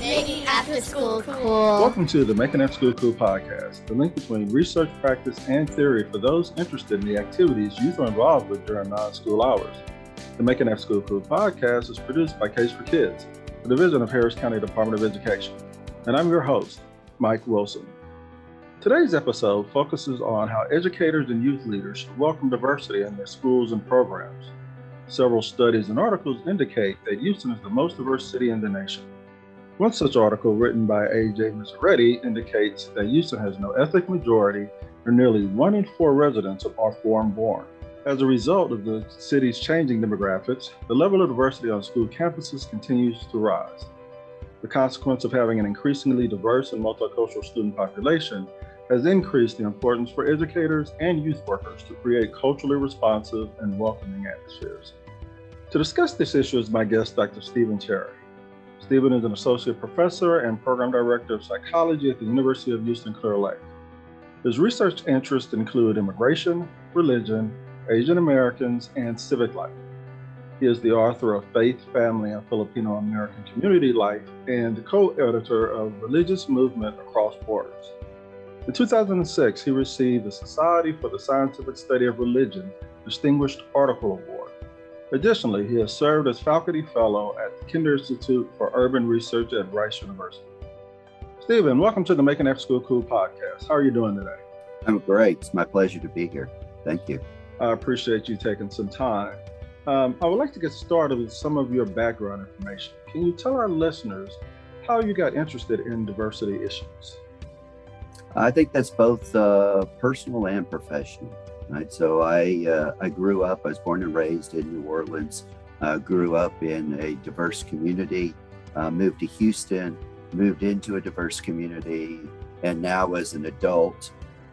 Making After School Cool. Welcome to the Making After School Cool podcast, the link between research, practice, and theory for those interested in the activities youth are involved with during non school hours. The Making After School Cool podcast is produced by Case for Kids, a division of Harris County Department of Education. And I'm your host, Mike Wilson. Today's episode focuses on how educators and youth leaders should welcome diversity in their schools and programs. Several studies and articles indicate that Houston is the most diverse city in the nation. One such article, written by A.J. Miseretti, indicates that Houston has no ethnic majority, and nearly one in four residents are foreign born. As a result of the city's changing demographics, the level of diversity on school campuses continues to rise. The consequence of having an increasingly diverse and multicultural student population has increased the importance for educators and youth workers to create culturally responsive and welcoming atmospheres. To discuss this issue is my guest, Dr. Stephen Cherry. Stephen is an associate professor and program director of psychology at the University of Houston Clear Lake. His research interests include immigration, religion, Asian Americans, and civic life. He is the author of Faith, Family, and Filipino American Community Life and the co editor of Religious Movement Across Borders. In 2006, he received the Society for the Scientific Study of Religion Distinguished Article Award. Additionally, he has served as faculty fellow at the Kinder Institute for Urban Research at Rice University. Stephen, welcome to the Making After School Cool podcast. How are you doing today? I'm great. It's my pleasure to be here. Thank you. I appreciate you taking some time. Um, I would like to get started with some of your background information. Can you tell our listeners how you got interested in diversity issues? I think that's both uh, personal and professional. Right. So I uh, I grew up. I was born and raised in New Orleans. Uh, grew up in a diverse community. Uh, moved to Houston. Moved into a diverse community, and now as an adult,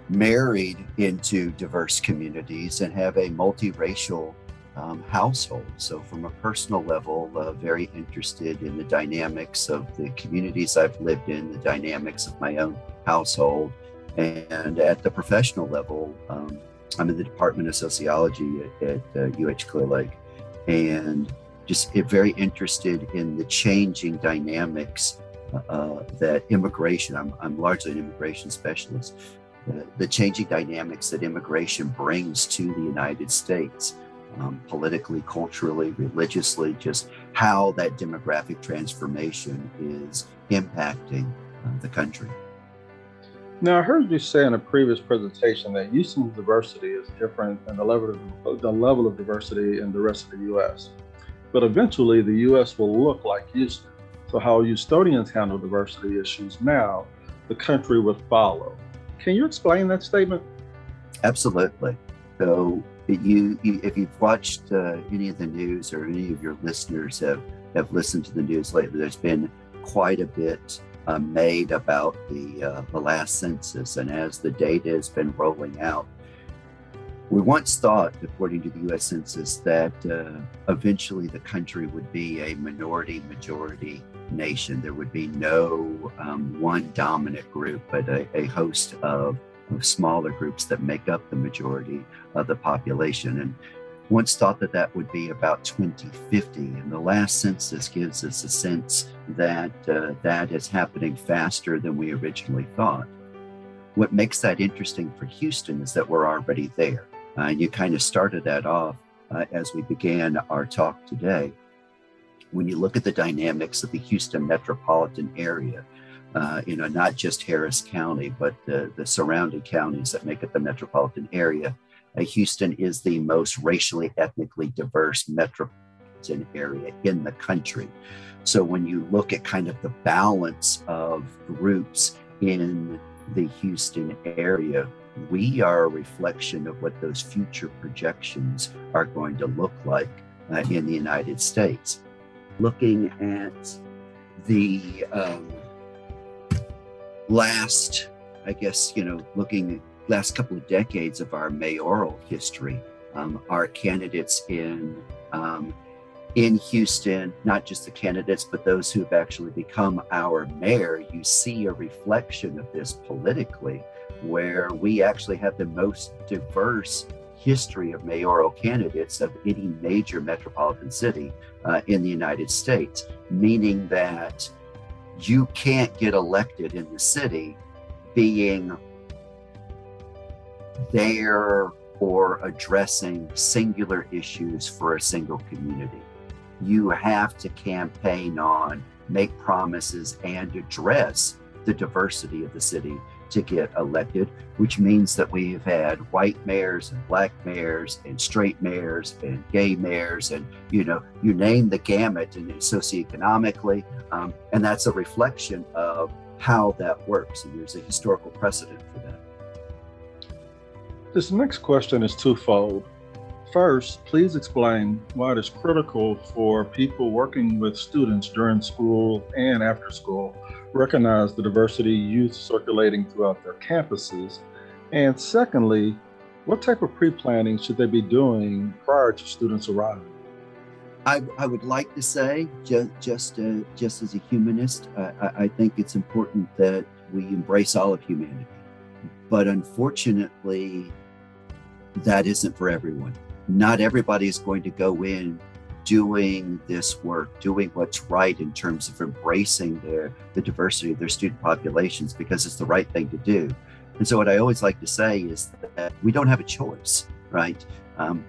married into diverse communities and have a multiracial um, household. So, from a personal level, uh, very interested in the dynamics of the communities I've lived in, the dynamics of my own household. And at the professional level, um, I'm in the Department of Sociology at, at uh, UH Clear Lake and just very interested in the changing dynamics uh, that immigration, I'm, I'm largely an immigration specialist, the, the changing dynamics that immigration brings to the United States um, politically, culturally, religiously, just how that demographic transformation is impacting uh, the country. Now, I heard you say in a previous presentation that Houston's diversity is different than the level of, the level of diversity in the rest of the U.S. But eventually, the U.S. will look like Houston. So, how Houstonians handle diversity issues now, the country would follow. Can you explain that statement? Absolutely. So, you, you if you've watched uh, any of the news or any of your listeners have have listened to the news lately, there's been quite a bit uh, made about the uh, the last census, and as the data has been rolling out, we once thought, according to the U.S. Census, that uh, eventually the country would be a minority majority nation. There would be no um, one dominant group, but a, a host of of smaller groups that make up the majority of the population. And once thought that that would be about 2050. And the last census gives us a sense that uh, that is happening faster than we originally thought. What makes that interesting for Houston is that we're already there. Uh, you kind of started that off uh, as we began our talk today. When you look at the dynamics of the Houston metropolitan area, uh, you know, not just Harris County, but the, the surrounding counties that make up the metropolitan area. Uh, Houston is the most racially, ethnically diverse metropolitan area in the country. So when you look at kind of the balance of groups in the Houston area, we are a reflection of what those future projections are going to look like uh, in the United States. Looking at the um, last, I guess, you know, looking last couple of decades of our mayoral history, um, our candidates in um, in Houston, not just the candidates, but those who've actually become our mayor, you see a reflection of this politically, where we actually have the most diverse history of mayoral candidates of any major metropolitan city uh, in the United States, meaning that you can't get elected in the city being there or addressing singular issues for a single community. You have to campaign on, make promises, and address the diversity of the city to get elected, which means that we've had white mayors and black mayors and straight mayors and gay mayors and you know you name the gamut and socioeconomically um, and that's a reflection of how that works and there's a historical precedent this next question is twofold First, please explain why it is critical for people working with students during school and after school recognize the diversity youth circulating throughout their campuses? And secondly, what type of pre planning should they be doing prior to students arriving? I, I would like to say, just just, uh, just as a humanist, I, I think it's important that we embrace all of humanity. But unfortunately, that isn't for everyone not everybody is going to go in doing this work, doing what's right in terms of embracing their the diversity of their student populations because it's the right thing to do. And so, what I always like to say is that we don't have a choice, right? Um,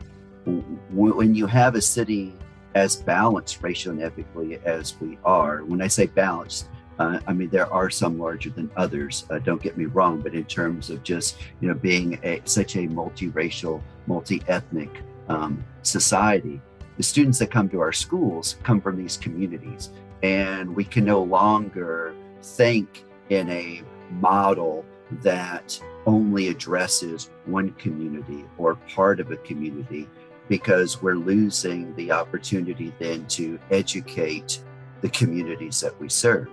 when you have a city as balanced racially and ethnically as we are, when I say balanced, uh, I mean, there are some larger than others. Uh, don't get me wrong, but in terms of just you know being a, such a multiracial, multi-ethnic um, society, the students that come to our schools come from these communities, and we can no longer think in a model that only addresses one community or part of a community because we're losing the opportunity then to educate the communities that we serve.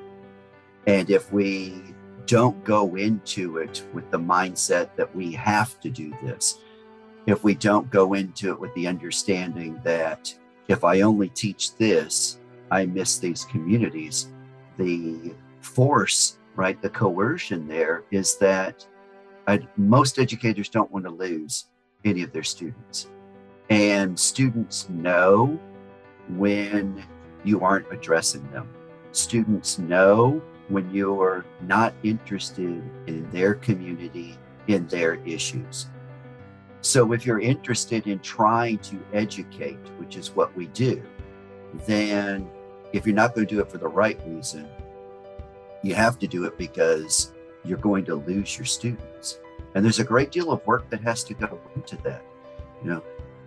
And if we don't go into it with the mindset that we have to do this, if we don't go into it with the understanding that if I only teach this, I miss these communities, the force, right, the coercion there is that I, most educators don't want to lose any of their students. And students know when you aren't addressing them. Students know when you're not interested in their community, in their issues. So, if you're interested in trying to educate, which is what we do, then if you're not going to do it for the right reason, you have to do it because you're going to lose your students. And there's a great deal of work that has to go into that. You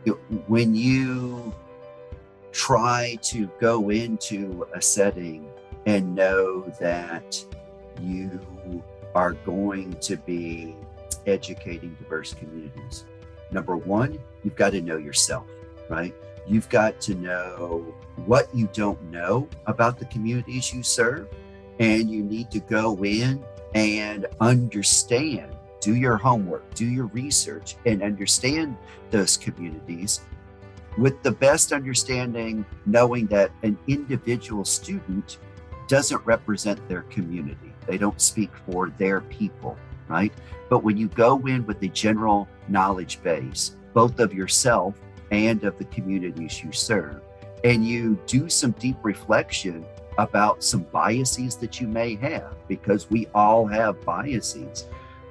know, when you try to go into a setting and know that you are going to be educating diverse communities. Number one, you've got to know yourself, right? You've got to know what you don't know about the communities you serve, and you need to go in and understand, do your homework, do your research, and understand those communities with the best understanding, knowing that an individual student doesn't represent their community. They don't speak for their people, right? But when you go in with a general knowledge base, both of yourself and of the communities you serve, and you do some deep reflection about some biases that you may have, because we all have biases,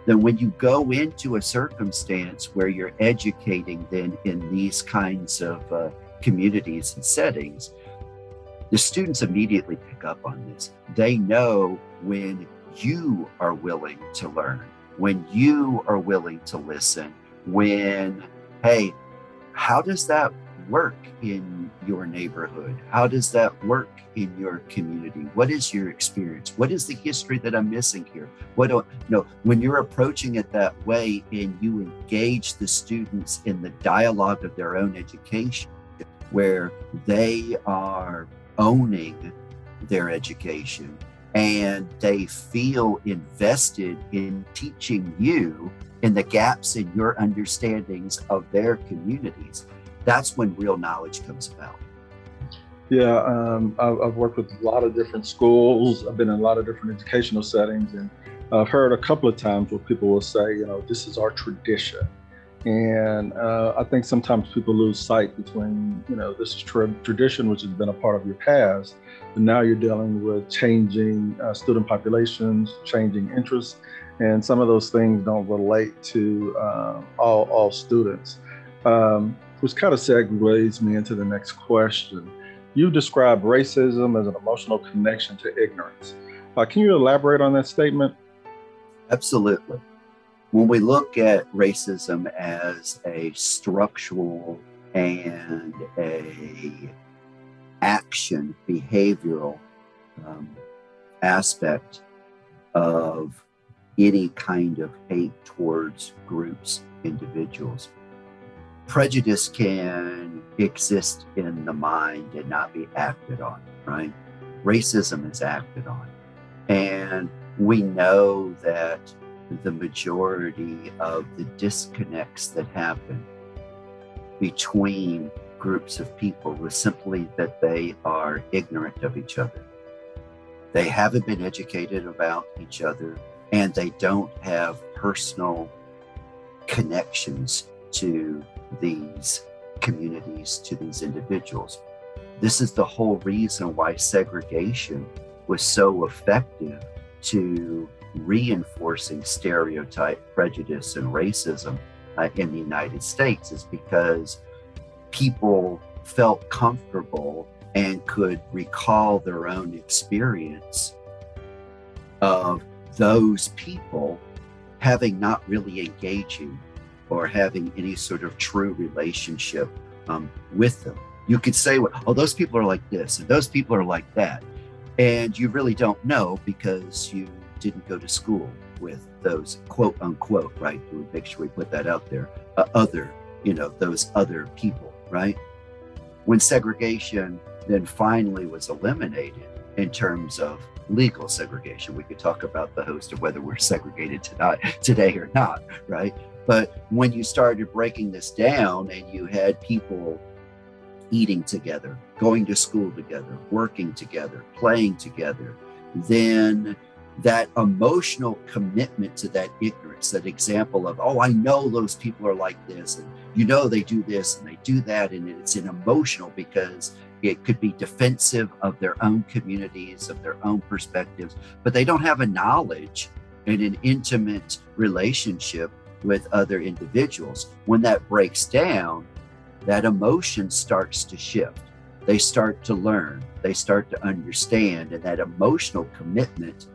then when you go into a circumstance where you're educating then in these kinds of uh, communities and settings, the students immediately pick up on this. They know when you are willing to learn, when you are willing to listen, when, hey, how does that work in your neighborhood? How does that work in your community? What is your experience? What is the history that I'm missing here? What do you know when you're approaching it that way and you engage the students in the dialogue of their own education, where they are owning their education and they feel invested in teaching you in the gaps in your understandings of their communities. That's when real knowledge comes about. Yeah, um, I've, I've, worked with a lot of different schools. I've been in a lot of different educational settings, and I've heard a couple of times where people will say, you know, this is our tradition. And uh, I think sometimes people lose sight between, you know, this is tra- tradition, which has been a part of your past, and now you're dealing with changing uh, student populations, changing interests, and some of those things don't relate to uh, all, all students. Um, which kind of segues me into the next question. You describe racism as an emotional connection to ignorance. Uh, can you elaborate on that statement? Absolutely. When we look at racism as a structural and a action behavioral um, aspect of any kind of hate towards groups, individuals, prejudice can exist in the mind and not be acted on, right? Racism is acted on. And we know that the majority of the disconnects that happen between groups of people was simply that they are ignorant of each other. They haven't been educated about each other and they don't have personal connections to these communities, to these individuals. This is the whole reason why segregation was so effective to reinforcing stereotype, prejudice, and racism uh, in the United States, is because people felt comfortable and could recall their own experience of those people having not really engaging or having any sort of true relationship um, with them. You could say, well, oh, those people are like this and those people are like that. And you really don't know because you didn't go to school with those quote unquote, right? We make sure we put that out there, uh, other, you know, those other people, right? When segregation then finally was eliminated in terms of legal segregation, we could talk about the host of whether we're segregated tonight, today or not, right? But when you started breaking this down and you had people eating together, going to school together, working together, playing together, then that emotional commitment to that ignorance, that example of, oh, I know those people are like this, and you know they do this and they do that, and it's an emotional because it could be defensive of their own communities, of their own perspectives, but they don't have a knowledge and an intimate relationship with other individuals. When that breaks down, that emotion starts to shift. They start to learn, they start to understand, and that emotional commitment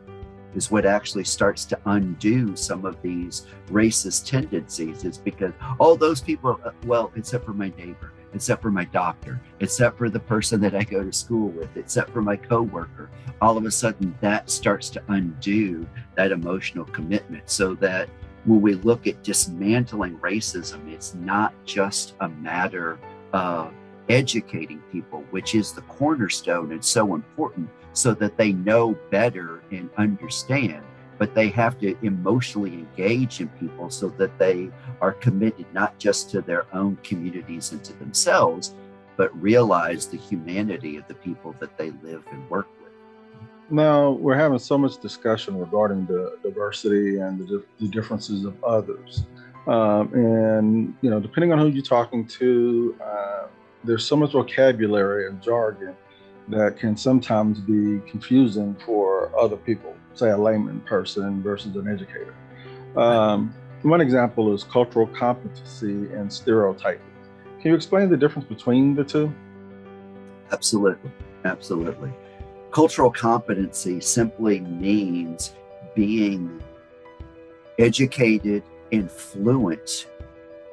is what actually starts to undo some of these racist tendencies. Is because, all those people, uh, well, except for my neighbor, except for my doctor, except for the person that I go to school with, except for my coworker, all of a sudden that starts to undo that emotional commitment so that when we look at dismantling racism, it's not just a matter of educating people, which is the cornerstone and so important so that they know better and understand. But they have to emotionally engage in people so that they are committed not just to their own communities and to themselves, but realize the humanity of the people that they live and work with. Now, we're having so much discussion regarding the diversity and the, the differences of others. Um, and, you know, depending on who you're talking to, uh, there's so much vocabulary and jargon that can sometimes be confusing for other people, say a layman person versus an educator. Um, one example is cultural competency and stereotyping. Can you explain the difference between the two? Absolutely. Absolutely. Cultural competency simply means being educated and fluent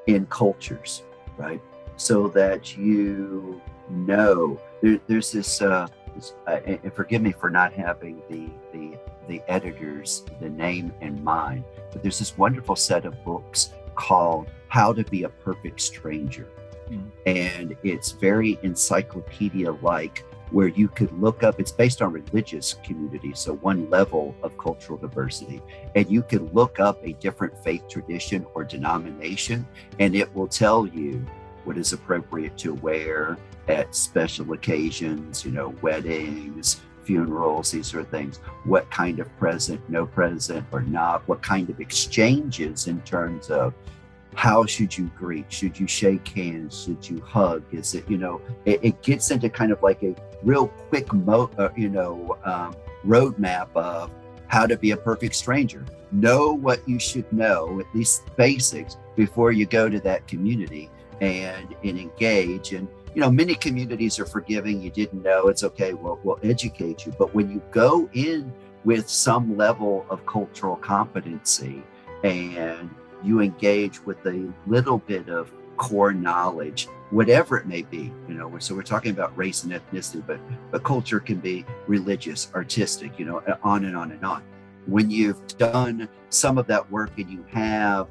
in cultures, right? So that you know there, there's this, uh, this uh, and forgive me for not having the, the, the editors, the name in mind, but there's this wonderful set of books called How to Be a Perfect Stranger. Mm. And it's very encyclopedia like where you could look up, it's based on religious community, so one level of cultural diversity. And you can look up a different faith tradition or denomination, and it will tell you what is appropriate to wear at special occasions, you know, weddings, funerals, these sort of things. What kind of present, no present or not, what kind of exchanges in terms of how should you greet? Should you shake hands? Should you hug? Is it, you know, it, it gets into kind of like a real quick, mo- uh, you know, um, roadmap of how to be a perfect stranger. Know what you should know, at least basics, before you go to that community and, and engage. And, you know, many communities are forgiving. You didn't know, it's okay, we'll, we'll educate you. But when you go in with some level of cultural competency and you engage with a little bit of core knowledge whatever it may be you know so we're talking about race and ethnicity but but culture can be religious artistic you know on and on and on when you've done some of that work and you have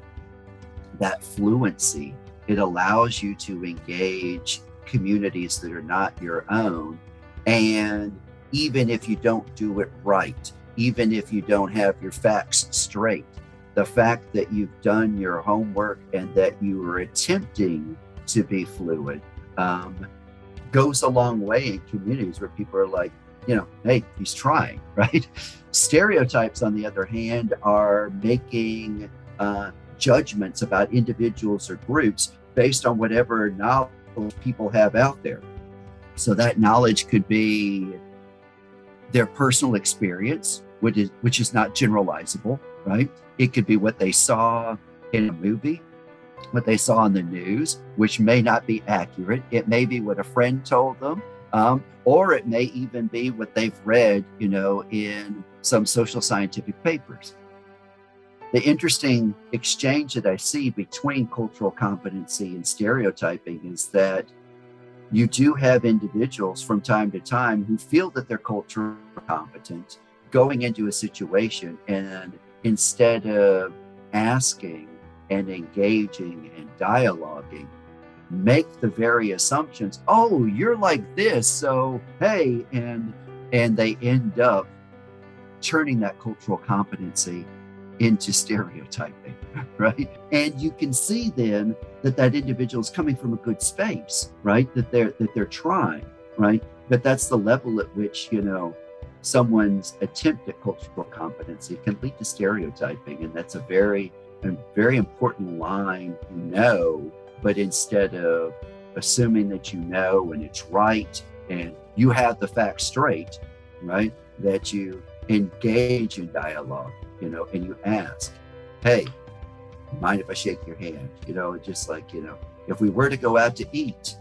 that fluency it allows you to engage communities that are not your own and even if you don't do it right even if you don't have your facts straight the fact that you've done your homework and that you are attempting to be fluid um, goes a long way in communities where people are like, you know, hey, he's trying, right? Stereotypes, on the other hand, are making uh, judgments about individuals or groups based on whatever knowledge people have out there. So that knowledge could be their personal experience, which is, which is not generalizable, right? It could be what they saw in a movie, what they saw on the news, which may not be accurate. It may be what a friend told them, um, or it may even be what they've read, you know, in some social scientific papers. The interesting exchange that I see between cultural competency and stereotyping is that you do have individuals from time to time who feel that they're culturally competent going into a situation and instead of asking and engaging and dialoguing, make the very assumptions, oh, you're like this, so hey, and and they end up turning that cultural competency into stereotyping, right? And you can see then that that individual is coming from a good space, right? That they're that they're trying, right? But that's the level at which you know someone's attempt at cultural competency can lead to stereotyping. And that's a very, a very important line to know. But instead of assuming that you know and it's right and you have the facts straight, right? That you engage in dialogue, you know, and you ask, hey, mind if I shake your hand? You know, just like, you know, if we were to go out to eat,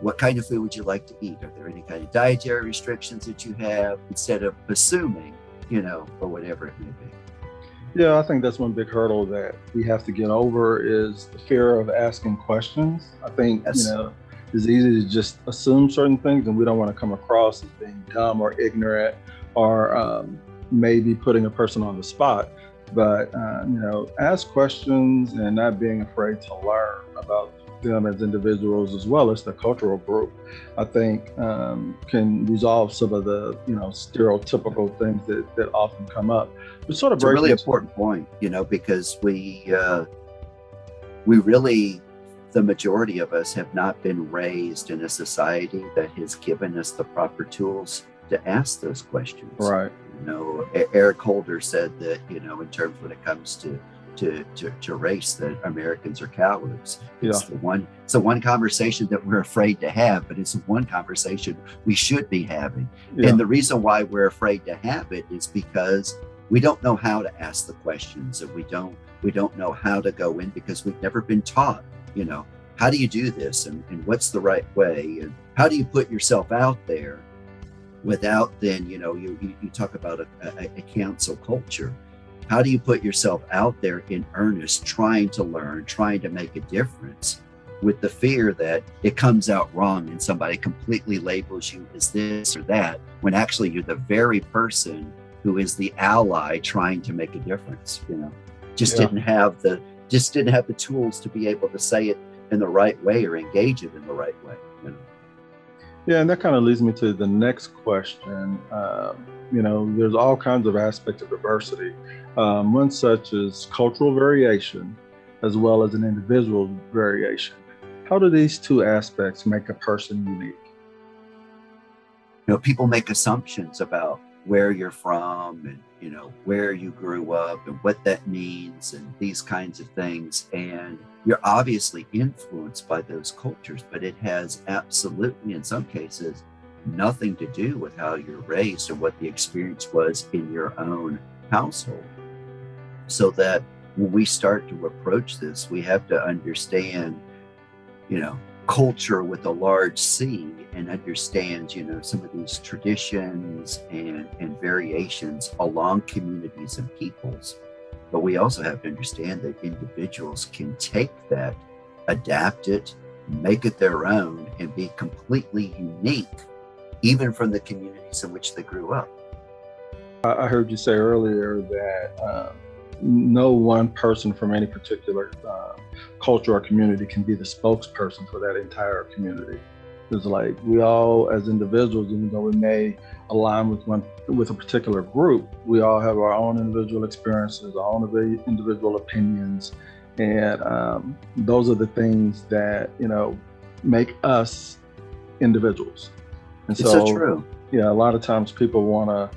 what kind of food would you like to eat? Are there any kind of dietary restrictions that you have instead of assuming, you know, or whatever it may be? Yeah, I think that's one big hurdle that we have to get over is the fear of asking questions. I think, yes. you know, it's easy to just assume certain things and we don't want to come across as being dumb or ignorant or um, maybe putting a person on the spot. But, uh, you know, ask questions and not being afraid to learn about them as individuals as well as the cultural group, I think um, can resolve some of the you know stereotypical things that, that often come up. It's sort of it's a really important point, you know, because we uh, we really the majority of us have not been raised in a society that has given us the proper tools to ask those questions. Right. You know, Eric Holder said that you know in terms when it comes to to, to, to race that Americans are cowards. Yeah. It's the one it's the one conversation that we're afraid to have, but it's the one conversation we should be having. Yeah. And the reason why we're afraid to have it is because we don't know how to ask the questions and we don't we don't know how to go in because we've never been taught, you know, how do you do this and, and what's the right way and how do you put yourself out there without then, you know, you, you, you talk about a, a, a cancel culture how do you put yourself out there in earnest, trying to learn, trying to make a difference with the fear that it comes out wrong and somebody completely labels you as this or that, when actually you're the very person who is the ally trying to make a difference, you know? Just yeah. didn't have the just didn't have the tools to be able to say it in the right way or engage it in the right way. You know? Yeah, and that kind of leads me to the next question. Um, you know, there's all kinds of aspects of diversity. Um, one such is cultural variation, as well as an individual variation. How do these two aspects make a person unique? You know, people make assumptions about where you're from and you know where you grew up and what that means and these kinds of things. And you're obviously influenced by those cultures but it has absolutely in some cases nothing to do with how you're raised or what the experience was in your own household. So that when we start to approach this we have to understand you know culture with a large C and understands, you know, some of these traditions and, and variations along communities and peoples. But we also have to understand that individuals can take that, adapt it, make it their own, and be completely unique, even from the communities in which they grew up. I heard you say earlier that um, no one person from any particular uh, culture or community can be the spokesperson for that entire community. It's like we all, as individuals, even though we may align with one with a particular group, we all have our own individual experiences, our own individual opinions, and um, those are the things that you know make us individuals. And it's so, so true. Yeah, a lot of times people want to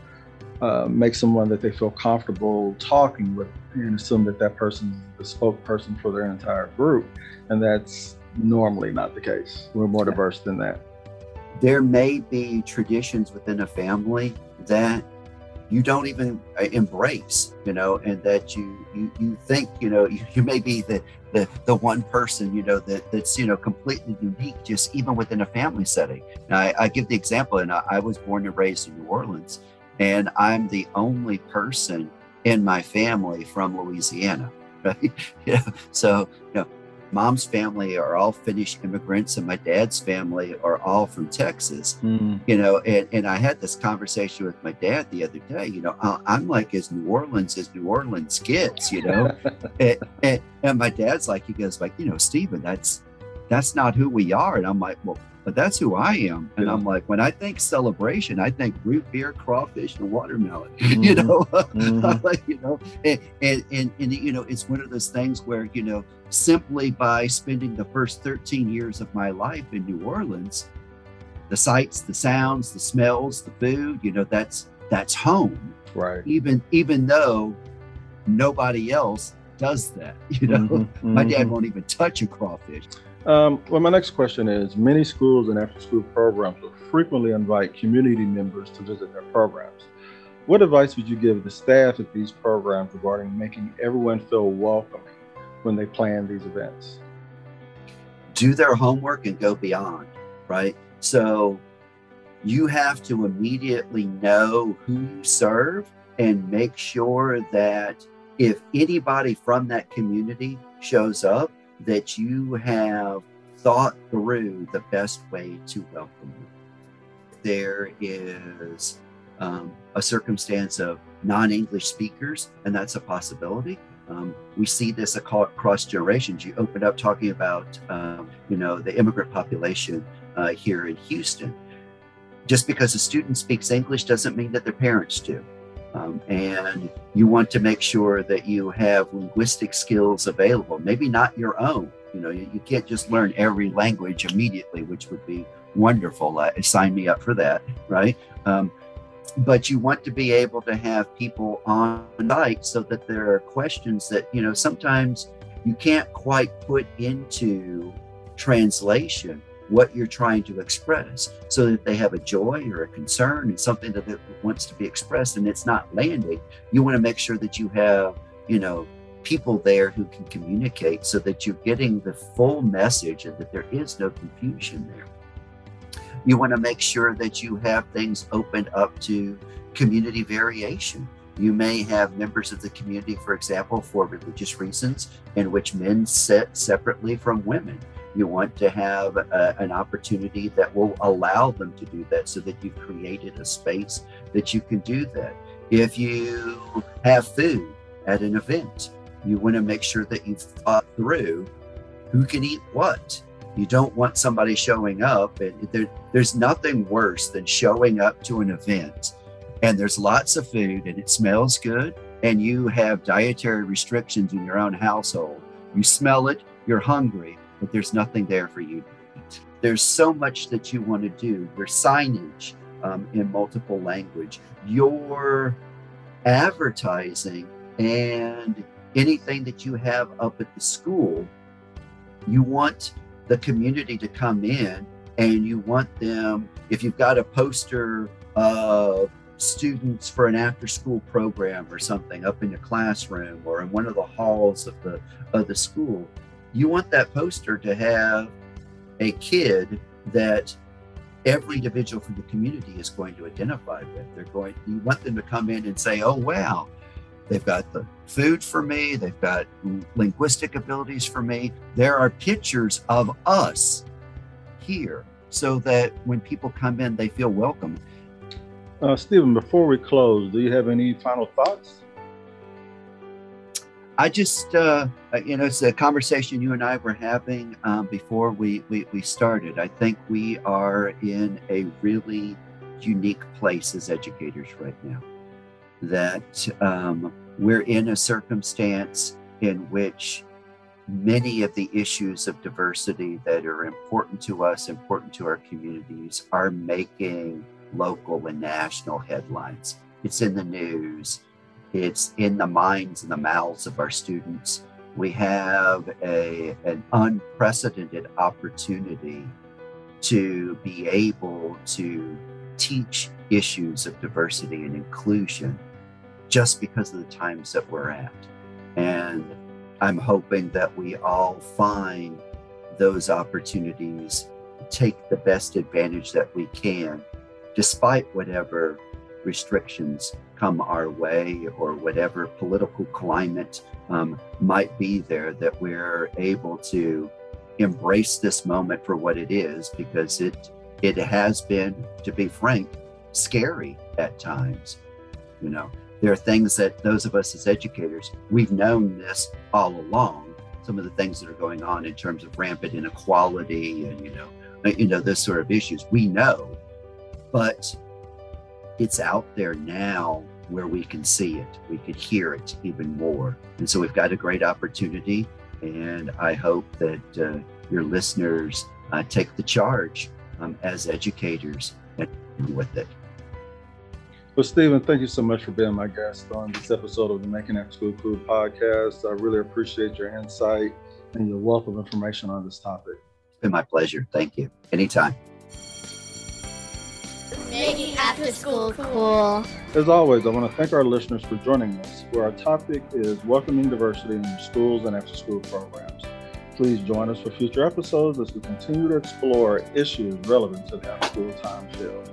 uh, make someone that they feel comfortable talking with and assume that that person is the spokesperson for their entire group. And that's normally not the case. We're more diverse than that. There may be traditions within a family that you don't even uh, embrace, you know, and that you you, you think, you know, you, you may be the, the the one person, you know, that that's you know completely unique, just even within a family setting. And I, I give the example, and I, I was born and raised in New Orleans, and I'm the only person in my family from Louisiana. Right? Yeah. So, you know, mom's family are all Finnish immigrants, and my dad's family are all from Texas. Mm. You know, and, and I had this conversation with my dad the other day. You know, I'm like as New Orleans as New Orleans gets. You know, and, and, and my dad's like, he goes like, you know, Stephen, that's that's not who we are. And I'm like, well, but that's who I am. And yeah. I'm like, when I think celebration, I think root beer, crawfish, and watermelon. Mm-hmm. you know, mm-hmm. like, you know, and, and, and and you know, it's one of those things where you know, simply by spending the first 13 years of my life in New Orleans, the sights, the sounds, the smells, the food, you know, that's that's home. Right. Even even though nobody else does that. You know, mm-hmm. my dad mm-hmm. won't even touch a crawfish. Um, well, my next question is many schools and after school programs will frequently invite community members to visit their programs. What advice would you give the staff at these programs regarding making everyone feel welcoming when they plan these events? Do their homework and go beyond, right? So you have to immediately know who you serve and make sure that if anybody from that community shows up, that you have thought through the best way to welcome them. There is um, a circumstance of non English speakers, and that's a possibility. Um, we see this across generations. You opened up talking about, um, you know, the immigrant population uh, here in Houston. Just because a student speaks English doesn't mean that their parents do. Um, and you want to make sure that you have linguistic skills available, maybe not your own. You know, you, you can't just learn every language immediately, which would be wonderful. Uh, sign me up for that, right? Um, but you want to be able to have people on site so that there are questions that, you know, sometimes you can't quite put into translation what you're trying to express so that they have a joy or a concern and something that wants to be expressed and it's not landing. You want to make sure that you have you know people there who can communicate so that you're getting the full message and that there is no confusion there. You want to make sure that you have things opened up to community variation. You may have members of the community, for example, for religious reasons, in which men sit separately from women. You want to have a, an opportunity that will allow them to do that so that you've created a space that you can do that. If you have food at an event, you want to make sure that you've thought through who can eat what. You don't want somebody showing up, and there, there's nothing worse than showing up to an event and there's lots of food and it smells good, and you have dietary restrictions in your own household. You smell it, you're hungry, but there's nothing there for you to eat. There's so much that you want to do. Your signage, um, in multiple language. Your advertising and anything that you have up at the school, you want the community to come in and you want them, if you've got a poster of students for an after school program or something up in your classroom or in one of the halls of the of the school, you want that poster to have a kid that every individual from the community is going to identify with. They're going, you want them to come in and say, oh, wow, they've got the food for me, they've got linguistic abilities for me. There are pictures of us here so that when people come in, they feel welcome. Uh, Stephen, before we close, do you have any final thoughts? I just, uh, uh, you know, it's a conversation you and I were having um, before we, we, we started. I think we are in a really unique place as educators right now. That um, we're in a circumstance in which many of the issues of diversity that are important to us, important to our communities, are making local and national headlines. It's in the news it's in the minds and the mouths of our students. We have a, an unprecedented opportunity to be able to teach issues of diversity and inclusion just because of the times that we're at. And I'm hoping that we all find those opportunities, take the best advantage that we can, despite whatever restrictions come our way or whatever political climate um, might be there, that we're able to embrace this moment for what it is because it it has been, to be frank, scary at times. You know, there are things that those of us as educators, we've known this all along. Some of the things that are going on in terms of rampant inequality and you know, you know, this sort of issues, we know, but it's out there now where we can see it, we could hear it even more. And so we've got a great opportunity. And I hope that uh, your listeners uh, take the charge um, as educators and with it. Well, Stephen, thank you so much for being my guest on this episode of the Making After School Cool podcast. I really appreciate your insight and your wealth of information on this topic. It's been my pleasure. Thank you. Anytime making after school cool. As always, I want to thank our listeners for joining us, where our topic is welcoming diversity in schools and after school programs. Please join us for future episodes as we continue to explore issues relevant to the after school time field.